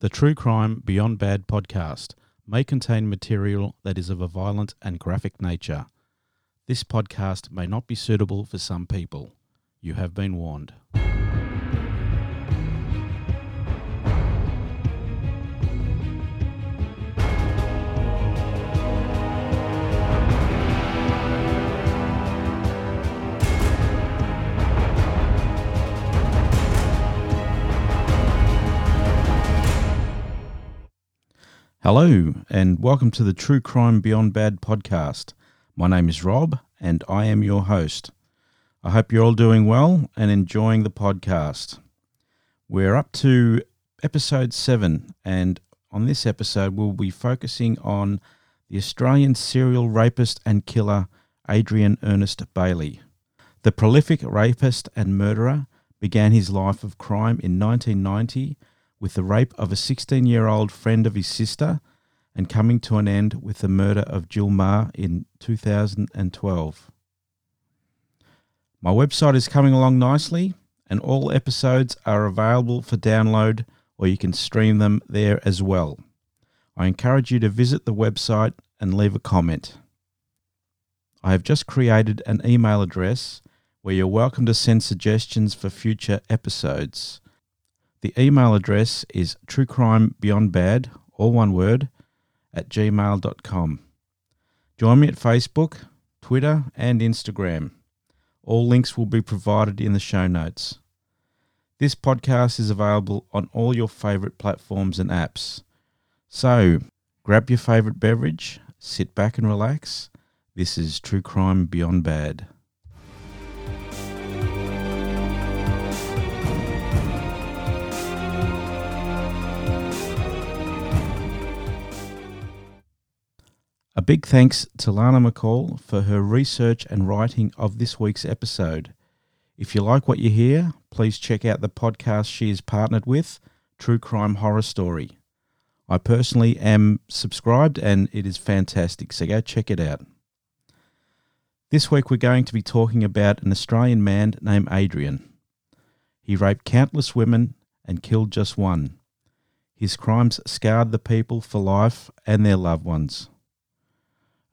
The True Crime Beyond Bad podcast may contain material that is of a violent and graphic nature. This podcast may not be suitable for some people. You have been warned. Hello, and welcome to the True Crime Beyond Bad podcast. My name is Rob, and I am your host. I hope you're all doing well and enjoying the podcast. We're up to episode seven, and on this episode, we'll be focusing on the Australian serial rapist and killer Adrian Ernest Bayley. The prolific rapist and murderer began his life of crime in 1990 with the rape of a 16 year old friend of his sister and coming to an end with the murder of Jill Meagher in 2012. My website is coming along nicely, and all episodes are available for download or you can stream them there as well. I encourage you to visit the website and leave a comment. I have just created an email address where you're welcome to send suggestions for future episodes. The email address is truecrimebeyondbad, all one word, at gmail.com. Join me at Facebook, Twitter, and Instagram. All links will be provided in the show notes. This podcast is available on all your favorite platforms and apps. So, grab your favorite beverage, sit back and relax. This is True Crime Beyond Bad. A big thanks to Lana McCall for her research and writing of this week's episode. If you like what you hear, please check out the podcast she is partnered with, True Crime Horror Story. I personally am subscribed and it is fantastic, so go check it out. This week we're going to be talking about an Australian man named Adrian. He raped countless women and killed just one. His crimes scarred the people for life and their loved ones.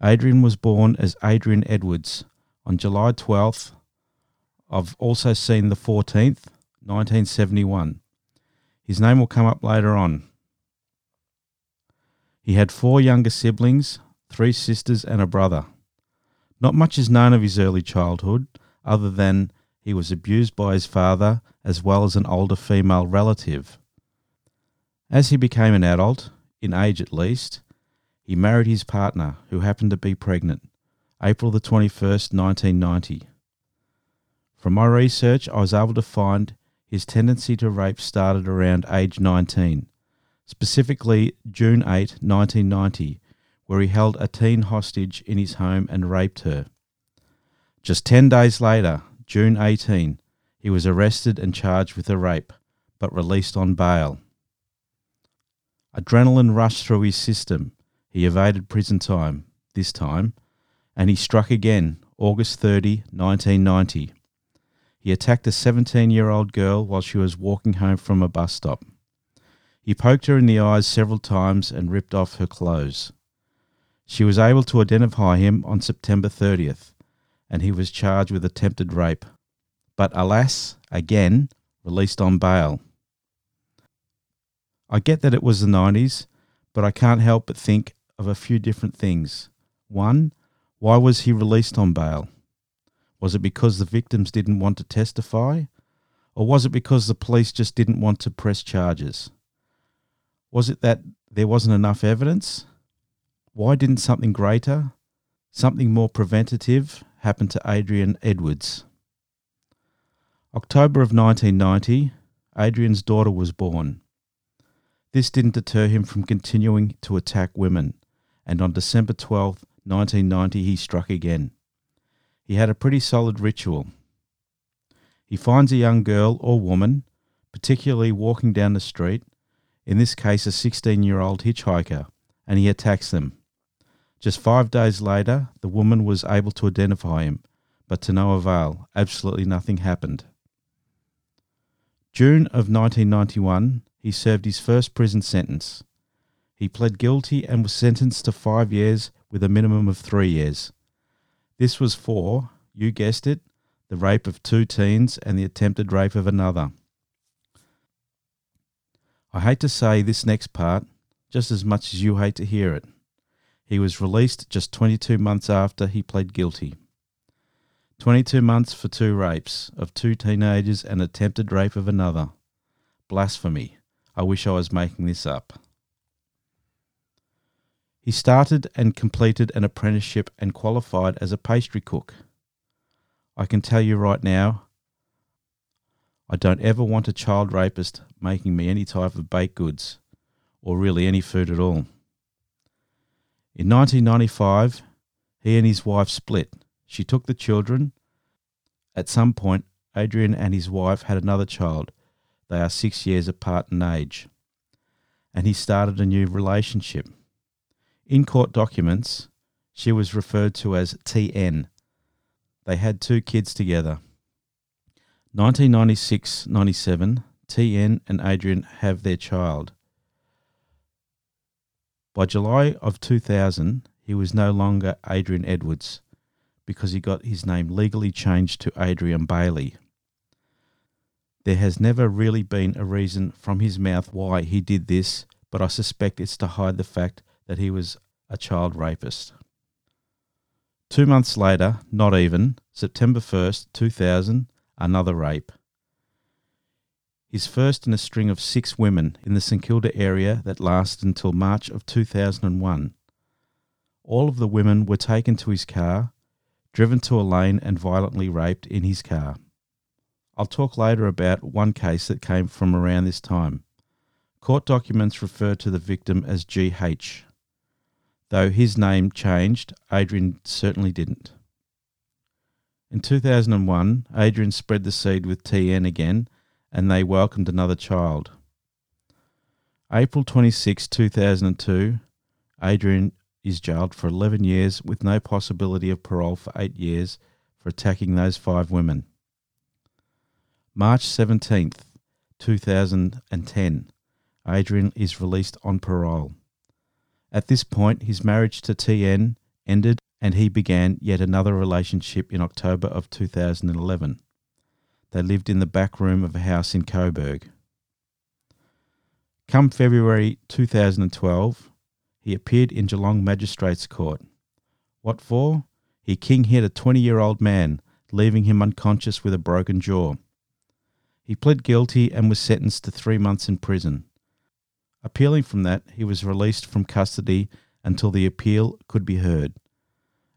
Adrian was born as Adrian Edwards on July 12th. I've also seen the 14th, 1971. His name will come up later on. He had four younger siblings, three sisters, and a brother. Not much is known of his early childhood, other than he was abused by his father as well as an older female relative. As he became an adult, in age at least, he married his partner, who happened to be pregnant, April the 21st, 1990. From my research, I was able to find his tendency to rape started around age 19, specifically June 8, 1990, where he held a teen hostage in his home and raped her. Just 10 days later, June 18, he was arrested and charged with a rape, but released on bail. Adrenaline rushed through his system he evaded prison time, this time, and he struck again, August 30, 1990. He attacked a 17 year old girl while she was walking home from a bus stop. He poked her in the eyes several times and ripped off her clothes. She was able to identify him on September 30th, and he was charged with attempted rape, but alas, again, released on bail. I get that it was the 90s, but I can't help but think of a few different things. One, why was he released on bail? Was it because the victims didn't want to testify? Or was it because the police just didn't want to press charges? Was it that there wasn't enough evidence? Why didn't something greater, something more preventative, happen to Adrian Edwards? October of 1990, Adrian's daughter was born. This didn't deter him from continuing to attack women and on December 12, 1990, he struck again. He had a pretty solid ritual. He finds a young girl or woman, particularly walking down the street, in this case a 16 year old hitchhiker, and he attacks them. Just five days later, the woman was able to identify him, but to no avail. Absolutely nothing happened. June of 1991, he served his first prison sentence. He pled guilty and was sentenced to five years with a minimum of three years. This was for, you guessed it, the rape of two teens and the attempted rape of another. I hate to say this next part just as much as you hate to hear it. He was released just 22 months after he pled guilty. 22 months for two rapes of two teenagers and attempted rape of another. Blasphemy. I wish I was making this up. He started and completed an apprenticeship and qualified as a pastry cook. I can tell you right now, I don't ever want a child rapist making me any type of baked goods, or really any food at all. In 1995, he and his wife split. She took the children. At some point, Adrian and his wife had another child. They are six years apart in age. And he started a new relationship. In court documents, she was referred to as TN, they had two kids together. 1996 97, TN and Adrian have their child. By July of 2000, he was no longer Adrian Edwards because he got his name legally changed to Adrian Bayley. There has never really been a reason from his mouth why he did this, but I suspect it's to hide the fact that he was a child rapist. Two months later, not even, September 1st, 2000, another rape. His first in a string of six women in the St Kilda area that lasted until March of 2001. All of the women were taken to his car, driven to a lane, and violently raped in his car. I'll talk later about one case that came from around this time. Court documents refer to the victim as GH. Though his name changed, Adrian certainly didn't. In 2001, Adrian spread the seed with TN again, and they welcomed another child. April 26, 2002, Adrian is jailed for 11 years with no possibility of parole for 8 years for attacking those five women. March 17th, 2010, Adrian is released on parole. At this point, his marriage to TN ended and he began yet another relationship in October of 2011. They lived in the back room of a house in Coburg. Come February 2012, he appeared in Geelong Magistrates Court. What for? He king hit a 20 year old man, leaving him unconscious with a broken jaw. He pled guilty and was sentenced to three months in prison. Appealing from that, he was released from custody until the appeal could be heard.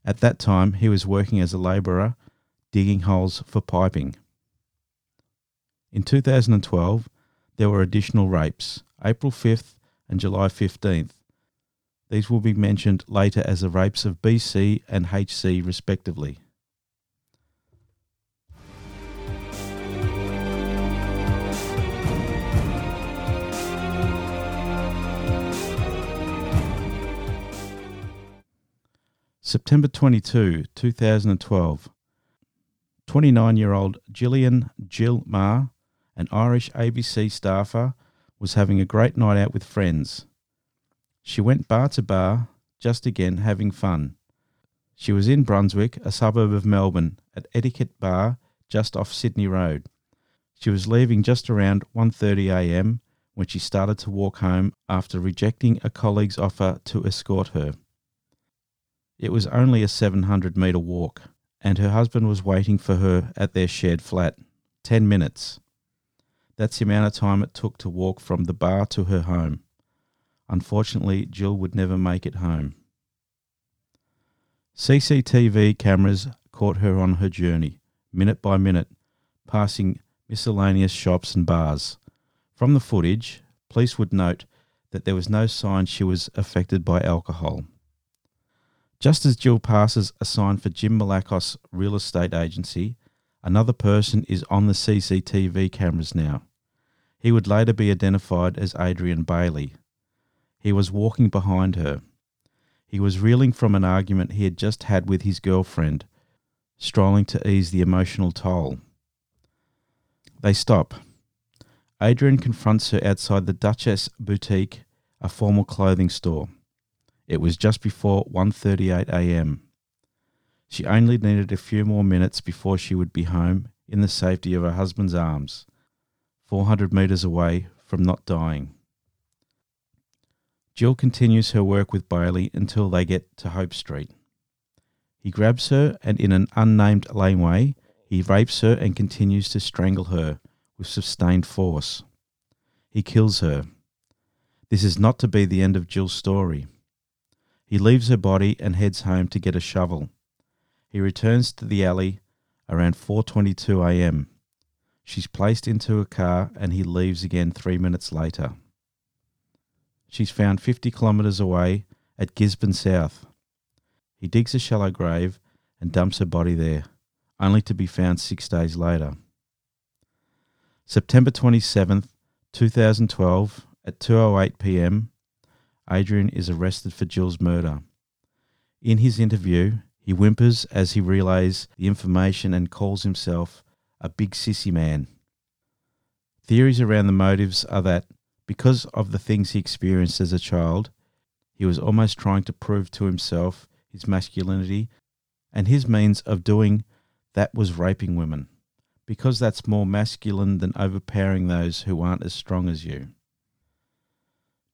At that time, he was working as a labourer, digging holes for piping. In 2012, there were additional rapes, April 5th and July 15th. These will be mentioned later as the rapes of BC and HC, respectively. September 22, 2012. 29 year old Gillian Jill Meagher, an Irish ABC staffer, was having a great night out with friends. She went bar to bar, just again having fun. She was in Brunswick, a suburb of Melbourne, at Etiquette Bar, just off Sydney Road. She was leaving just around 1:30 a.m. when she started to walk home after rejecting a colleague's offer to escort her. It was only a 700 metre walk, and her husband was waiting for her at their shared flat. Ten minutes. That's the amount of time it took to walk from the bar to her home. Unfortunately, Jill would never make it home. CCTV cameras caught her on her journey, minute by minute, passing miscellaneous shops and bars. From the footage, police would note that there was no sign she was affected by alcohol. Just as Jill passes a sign for Jim Malakos Real Estate Agency, another person is on the CCTV cameras now. He would later be identified as Adrian Bayley. He was walking behind her. He was reeling from an argument he had just had with his girlfriend, strolling to ease the emotional toll. They stop. Adrian confronts her outside the Duchess Boutique, a formal clothing store. It was just before 1:38 a.m. She only needed a few more minutes before she would be home in the safety of her husband's arms, 400 meters away from not dying. Jill continues her work with Bayley until they get to Hope Street. He grabs her and in an unnamed laneway, he rapes her and continues to strangle her with sustained force. He kills her. This is not to be the end of Jill's story. He leaves her body and heads home to get a shovel. He returns to the alley around 4:22 a.m. She's placed into a car and he leaves again 3 minutes later. She's found 50 kilometers away at Gisborne South. He digs a shallow grave and dumps her body there, only to be found 6 days later. September 27th, 2012 at 2:08 p.m. Adrian is arrested for Jill's murder. In his interview, he whimpers as he relays the information and calls himself a big sissy man. Theories around the motives are that because of the things he experienced as a child, he was almost trying to prove to himself his masculinity, and his means of doing that was raping women, because that's more masculine than overpowering those who aren't as strong as you.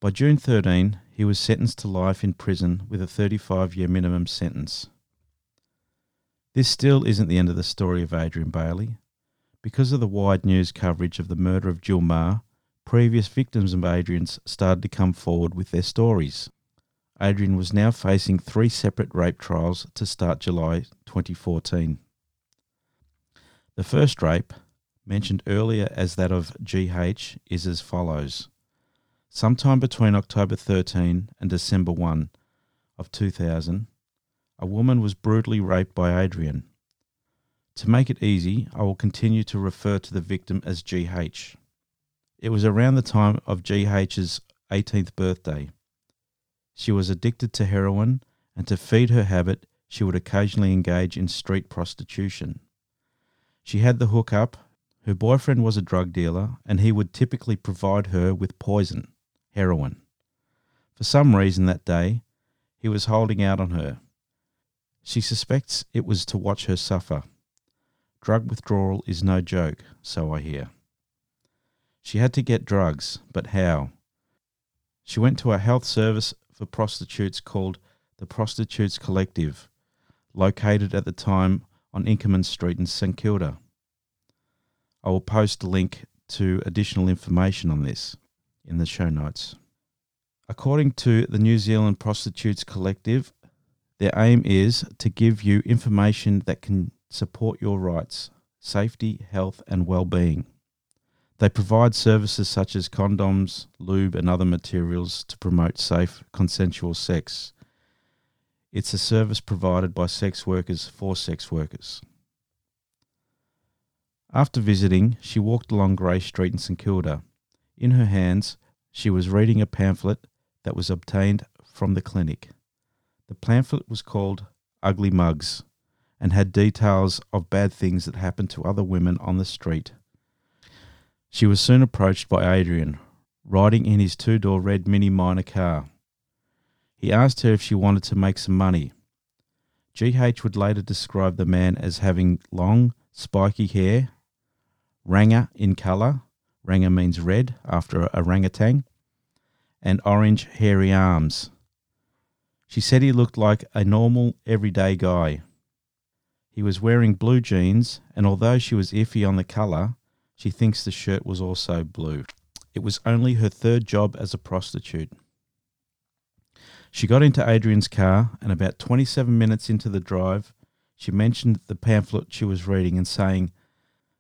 By June 13, he was sentenced to life in prison with a 35 year minimum sentence. This still isn't the end of the story of Adrian Bayley. Because of the wide news coverage of the murder of Jill Meagher, previous victims of Adrian's started to come forward with their stories. Adrian was now facing three separate rape trials to start July 2014. The first rape, mentioned earlier as that of GH, is as follows. Sometime between October 13 and December 1 of 2000, a woman was brutally raped by Adrian. To make it easy, I will continue to refer to the victim as GH. It was around the time of GH's 18th birthday. She was addicted to heroin, and to feed her habit, she would occasionally engage in street prostitution. She had the hookup. Her boyfriend was a drug dealer, and he would typically provide her with poison, heroin. For some reason that day, he was holding out on her. She suspects it was to watch her suffer. Drug withdrawal is no joke, so I hear. She had to get drugs, but how? She went to a health service for prostitutes called the Prostitutes Collective, located at the time on Inkerman Street in St Kilda. I will post a link to additional information on this in the show notes. According to the New Zealand Prostitutes Collective, their aim is to give you information that can support your rights, safety, health, and well being. They provide services such as condoms, lube, and other materials to promote safe, consensual sex. It's a service provided by sex workers for sex workers. After visiting, she walked along Grey Street in St Kilda. In her hands, she was reading a pamphlet that was obtained from the clinic. The pamphlet was called Ugly Mugs and had details of bad things that happened to other women on the street. She was soon approached by Adrian, riding in his two door red Mini Minor car. He asked her if she wanted to make some money. GH would later describe the man as having long, spiky hair, ranga in colour, ranga means red after orangutan, and orange hairy arms. She said he looked like a normal, everyday guy. He was wearing blue jeans, and although she was iffy on the colour, she thinks the shirt was also blue. It was only her third job as a prostitute. She got into Adrian's car, and about 27 minutes into the drive, she mentioned the pamphlet she was reading and saying,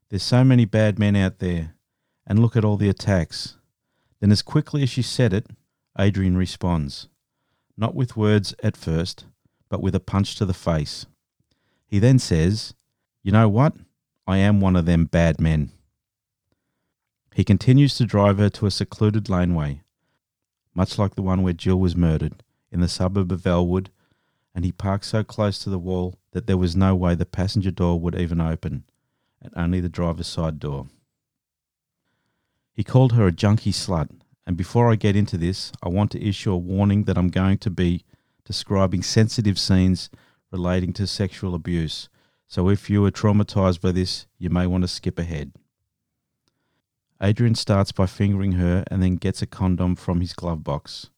There's so many bad men out there, and look at all the attacks. Then, as quickly as she said it, Adrian responds not with words at first, but with a punch to the face. He then says, You know what? I am one of them bad men. He continues to drive her to a secluded laneway, much like the one where Jill was murdered, in the suburb of Elwood, and he parks so close to the wall that there was no way the passenger door would even open, and only the driver's side door. He called her a junkie slut, and before I get into this, I want to issue a warning that I'm going to be describing sensitive scenes relating to sexual abuse. So if you are traumatized by this, you may want to skip ahead. Adrian starts by fingering her and then gets a condom from his glove box.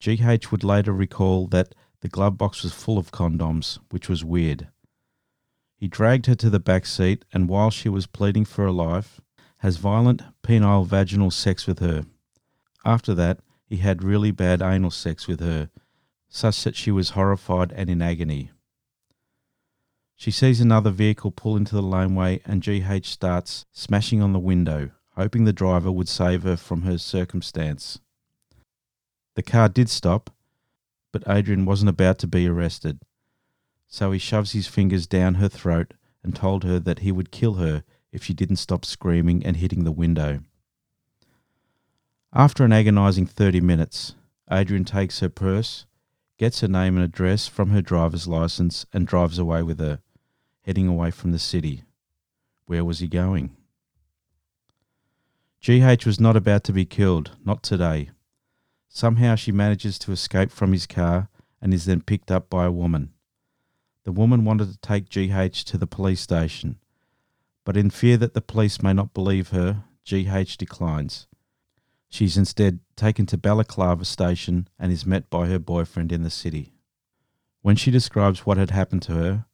GH would later recall that the glove box was full of condoms, which was weird. He dragged her to the back seat and while she was pleading for her life, has violent penile vaginal sex with her. After that, he had really bad anal sex with her, such that she was horrified and in agony. She sees another vehicle pull into the laneway and GH starts smashing on the window, hoping the driver would save her from her circumstance. The car did stop, but Adrian wasn't about to be arrested, so he shoves his fingers down her throat and told her that he would kill her if she didn't stop screaming and hitting the window. After an agonizing 30 minutes, Adrian takes her purse, gets her name and address from her driver's license, and drives away with her, heading away from the city. Where was he going? GH was not about to be killed, not today. Somehow she manages to escape from his car and is then picked up by a woman. The woman wanted to take GH to the police station, but in fear that the police may not believe her, GH declines. She's instead taken to Balaclava station and is met by her boyfriend in the city. When she describes what had happened to her,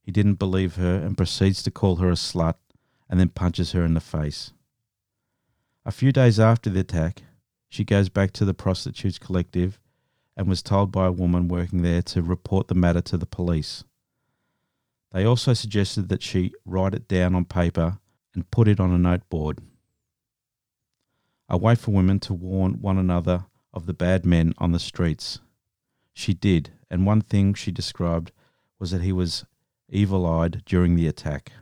he didn't believe her and proceeds to call her a slut and then punches her in the face. A few days after the attack, she goes back to the prostitutes collective and was told by a woman working there to report the matter to the police. They also suggested that she write it down on paper and put it on a noteboard. I wait for women to warn one another of the bad men on the streets. She did, and one thing she described was that he was evil eyed during the attack.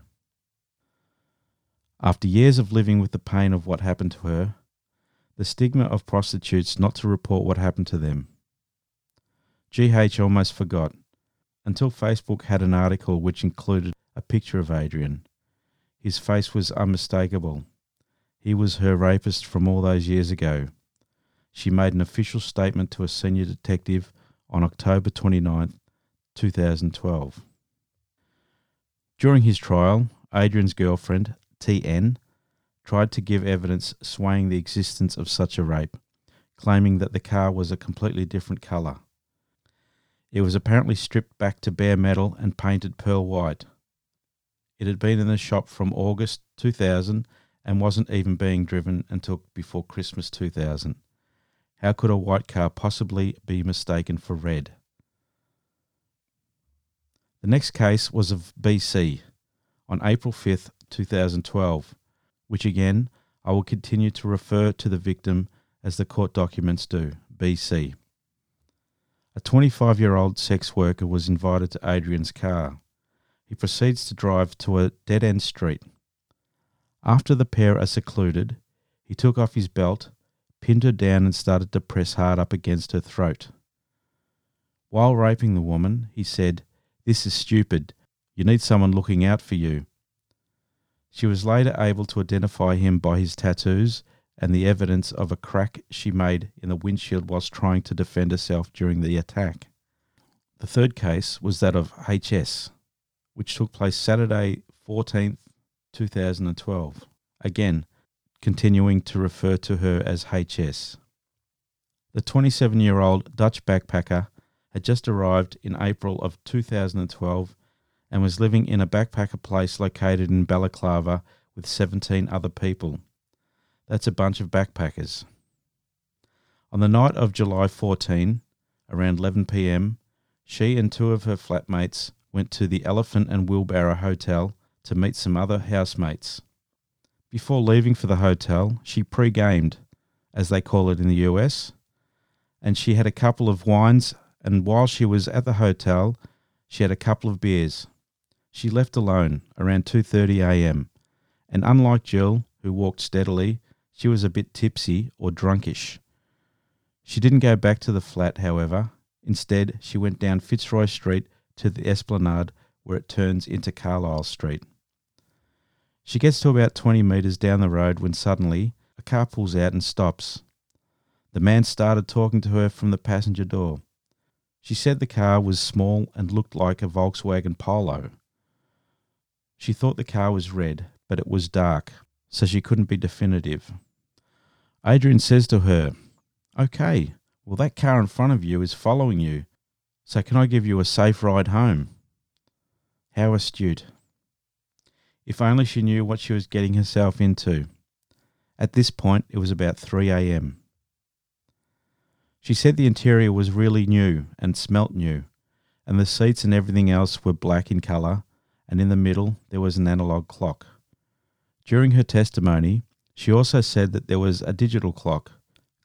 After years of living with the pain of what happened to her, the stigma of prostitutes not to report what happened to them. GH almost forgot until Facebook had an article which included a picture of Adrian. His face was unmistakable he was her rapist from all those years ago. She made an official statement to a senior detective on October 29, 2012. During his trial, Adrian's girlfriend, TN, tried to give evidence swaying the existence of such a rape, claiming that the car was a completely different colour. It was apparently stripped back to bare metal and painted pearl white. It had been in the shop from August 2000 and wasn't even being driven until before Christmas 2000. How could a white car possibly be mistaken for red? The next case was of BC on April 5th, 2012, which again I will continue to refer to the victim as the court documents do, BC. A 25 year old sex worker was invited to Adrian's car. He proceeds to drive to a dead end street. After the pair are secluded, he took off his belt, pinned her down, and started to press hard up against her throat. While raping the woman, he said, This is stupid. You need someone looking out for you. She was later able to identify him by his tattoos and the evidence of a crack she made in the windshield whilst trying to defend herself during the attack. The third case was that of HS, which took place Saturday, 14th 2012. Again, continuing to refer to her as HS. The 27 year old Dutch backpacker had just arrived in April of 2012 and was living in a backpacker place located in Balaclava with 17 other people. That's a bunch of backpackers. On the night of July 14, around 11 pm, she and two of her flatmates went to the Elephant and Wheelbarrow Hotel to meet some other housemates. Before leaving for the hotel, she pre gamed, as they call it in the US, and she had a couple of wines. And while she was at the hotel, she had a couple of beers. She left alone around 2:30 a.m. And unlike Jill, who walked steadily, she was a bit tipsy or drunkish. She didn't go back to the flat, however. Instead, she went down Fitzroy Street to the Esplanade where it turns into Carlisle Street. She gets to about 20 metres down the road when suddenly a car pulls out and stops. The man started talking to her from the passenger door. She said the car was small and looked like a Volkswagen Polo. She thought the car was red, but it was dark, so she couldn't be definitive. Adrian says to her, Okay, well, that car in front of you is following you, so can I give you a safe ride home? How astute. If only she knew what she was getting herself into. At this point, it was about 3 a.m. She said the interior was really new and smelt new, and the seats and everything else were black in colour, and in the middle there was an analog clock. During her testimony, she also said that there was a digital clock,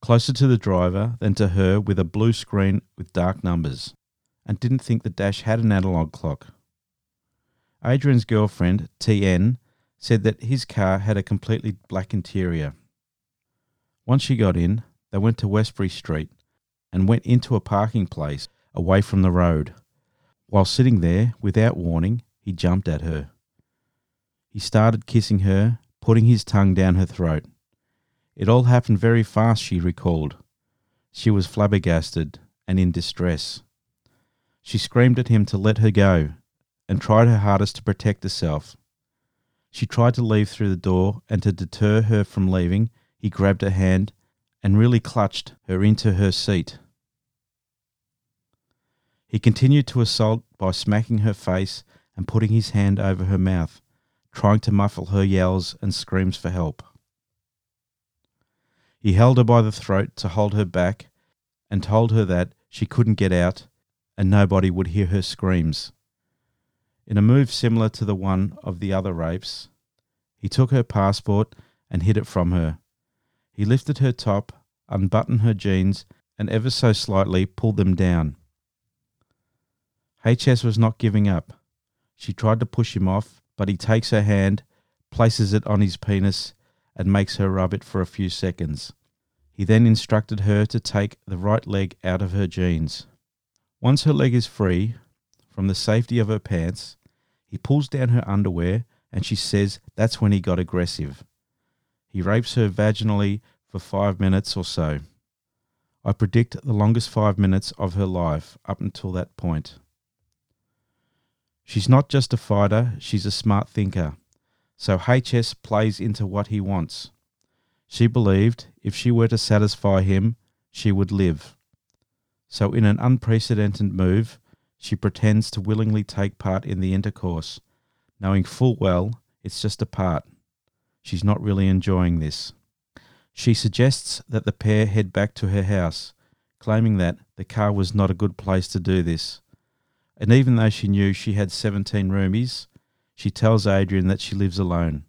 closer to the driver than to her with a blue screen with dark numbers, and didn't think the dash had an analog clock. Adrian's girlfriend, TN, said that his car had a completely black interior. Once she got in, they went to Westbury Street and went into a parking place away from the road. While sitting there, without warning, he jumped at her. He started kissing her, putting his tongue down her throat. It all happened very fast, she recalled. She was flabbergasted and in distress. She screamed at him to let her go and tried her hardest to protect herself. She tried to leave through the door, and to deter her from leaving, he grabbed her hand and really clutched her into her seat. He continued to assault by smacking her face and putting his hand over her mouth, trying to muffle her yells and screams for help. He held her by the throat to hold her back and told her that she couldn't get out and nobody would hear her screams. In a move similar to the one of the other rapes, he took her passport and hid it from her. He lifted her top, unbuttoned her jeans, and ever so slightly pulled them down. HS was not giving up. She tried to push him off, but he takes her hand, places it on his penis, and makes her rub it for a few seconds. He then instructed her to take the right leg out of her jeans. Once her leg is free from the safety of her pants, he pulls down her underwear and she says that's when he got aggressive. He rapes her vaginally for five minutes or so. I predict the longest five minutes of her life up until that point. She's not just a fighter, she's a smart thinker. So HS plays into what he wants. She believed if she were to satisfy him, she would live. So, in an unprecedented move, she pretends to willingly take part in the intercourse, knowing full well it's just a part. She's not really enjoying this. She suggests that the pair head back to her house, claiming that the car was not a good place to do this. And even though she knew she had 17 roomies, she tells Adrian that she lives alone.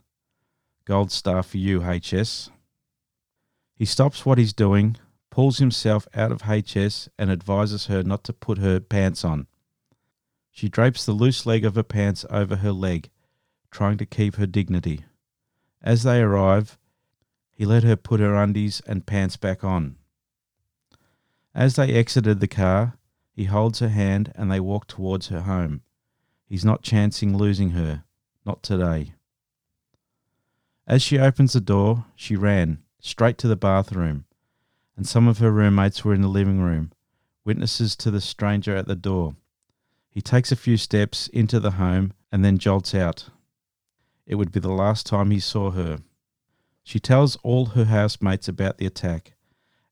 Gold star for you, HS. He stops what he's doing, pulls himself out of HS, and advises her not to put her pants on. She drapes the loose leg of her pants over her leg, trying to keep her dignity. As they arrive, he let her put her undies and pants back on. As they exited the car, he holds her hand and they walk towards her home. He's not chancing losing her, not today. As she opens the door, she ran straight to the bathroom, and some of her roommates were in the living room, witnesses to the stranger at the door. He takes a few steps into the home and then jolts out. It would be the last time he saw her. She tells all her housemates about the attack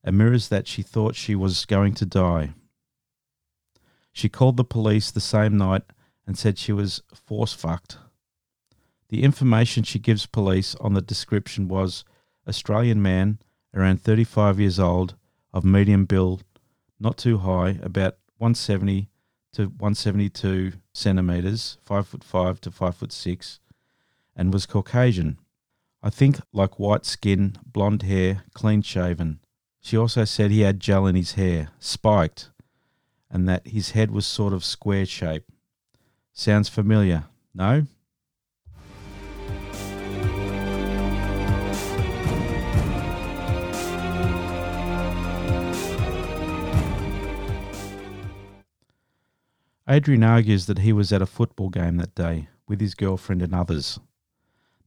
and mirrors that she thought she was going to die. She called the police the same night and said she was force fucked. The information she gives police on the description was Australian man, around 35 years old, of medium build, not too high, about 170 to 172 centimeters, five foot five to five foot six, and was Caucasian. I think like white skin, blonde hair, clean shaven. She also said he had gel in his hair, spiked, and that his head was sort of square shape. Sounds familiar, no? Adrian argues that he was at a football game that day with his girlfriend and others.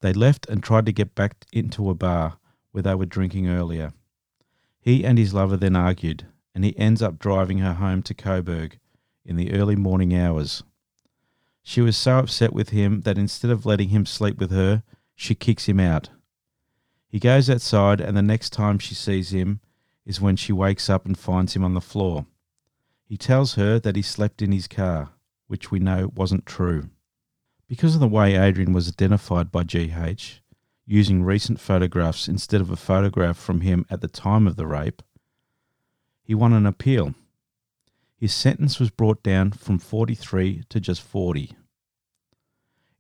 They left and tried to get back into a bar where they were drinking earlier. He and his lover then argued, and he ends up driving her home to Coburg in the early morning hours. She was so upset with him that instead of letting him sleep with her, she kicks him out. He goes outside, and the next time she sees him is when she wakes up and finds him on the floor. He tells her that he slept in his car, which we know wasn't true. Because of the way Adrian was identified by GH, using recent photographs instead of a photograph from him at the time of the rape, he won an appeal. His sentence was brought down from 43 to just 40.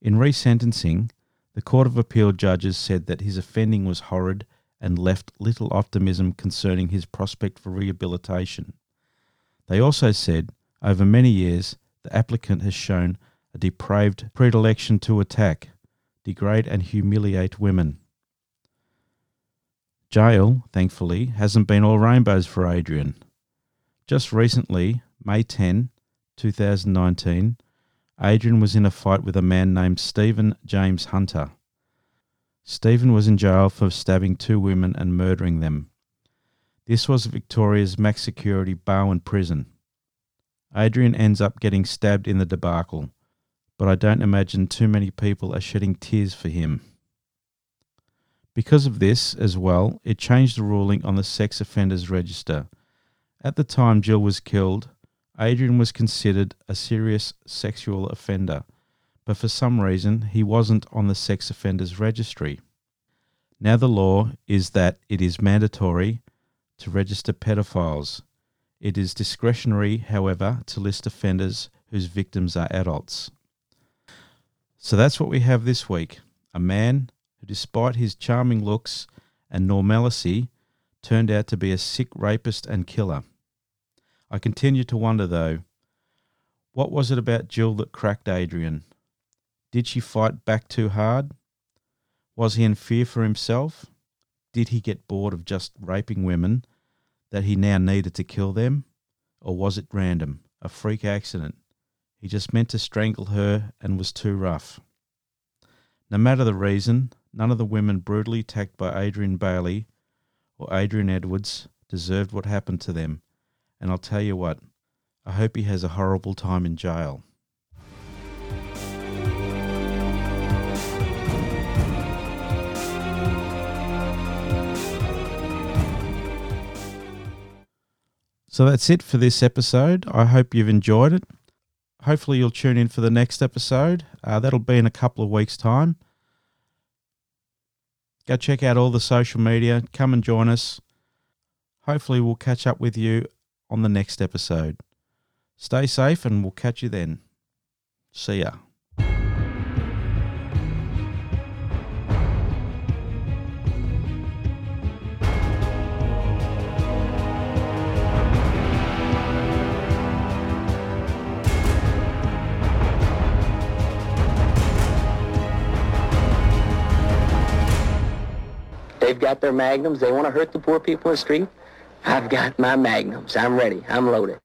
In resentencing, the Court of Appeal judges said that his offending was horrid and left little optimism concerning his prospect for rehabilitation. They also said, over many years, the applicant has shown a depraved predilection to attack, degrade, and humiliate women. Jail, thankfully, hasn't been all rainbows for Adrian. Just recently, May 10, 2019, Adrian was in a fight with a man named Stephen James Hunter. Stephen was in jail for stabbing two women and murdering them. This was Victoria's max security Barwon prison. Adrian ends up getting stabbed in the debacle, but I don't imagine too many people are shedding tears for him. Because of this, as well, it changed the ruling on the sex offenders register. At the time Jill was killed, Adrian was considered a serious sexual offender, but for some reason he wasn't on the sex offenders registry. Now the law is that it is mandatory to register pedophiles. It is discretionary, however, to list offenders whose victims are adults. So that's what we have this week a man who, despite his charming looks and normalcy, turned out to be a sick rapist and killer. I continue to wonder, though, what was it about Jill that cracked Adrian? Did she fight back too hard? Was he in fear for himself? Did he get bored of just raping women that he now needed to kill them? Or was it random, a freak accident? He just meant to strangle her and was too rough. No matter the reason, none of the women brutally attacked by Adrian Bayley or Adrian Edwards deserved what happened to them. And I'll tell you what, I hope he has a horrible time in jail. So that's it for this episode. I hope you've enjoyed it hopefully you'll tune in for the next episode. Uh, that'll be in a couple of weeks' time. Go check out all the social media. Come and join us. Hopefully, we'll catch up with you on the next episode. Stay safe, and we'll catch you then. See ya. Got their magnums. They want to hurt the poor people in the street. I've got my magnums. I'm ready. I'm loaded.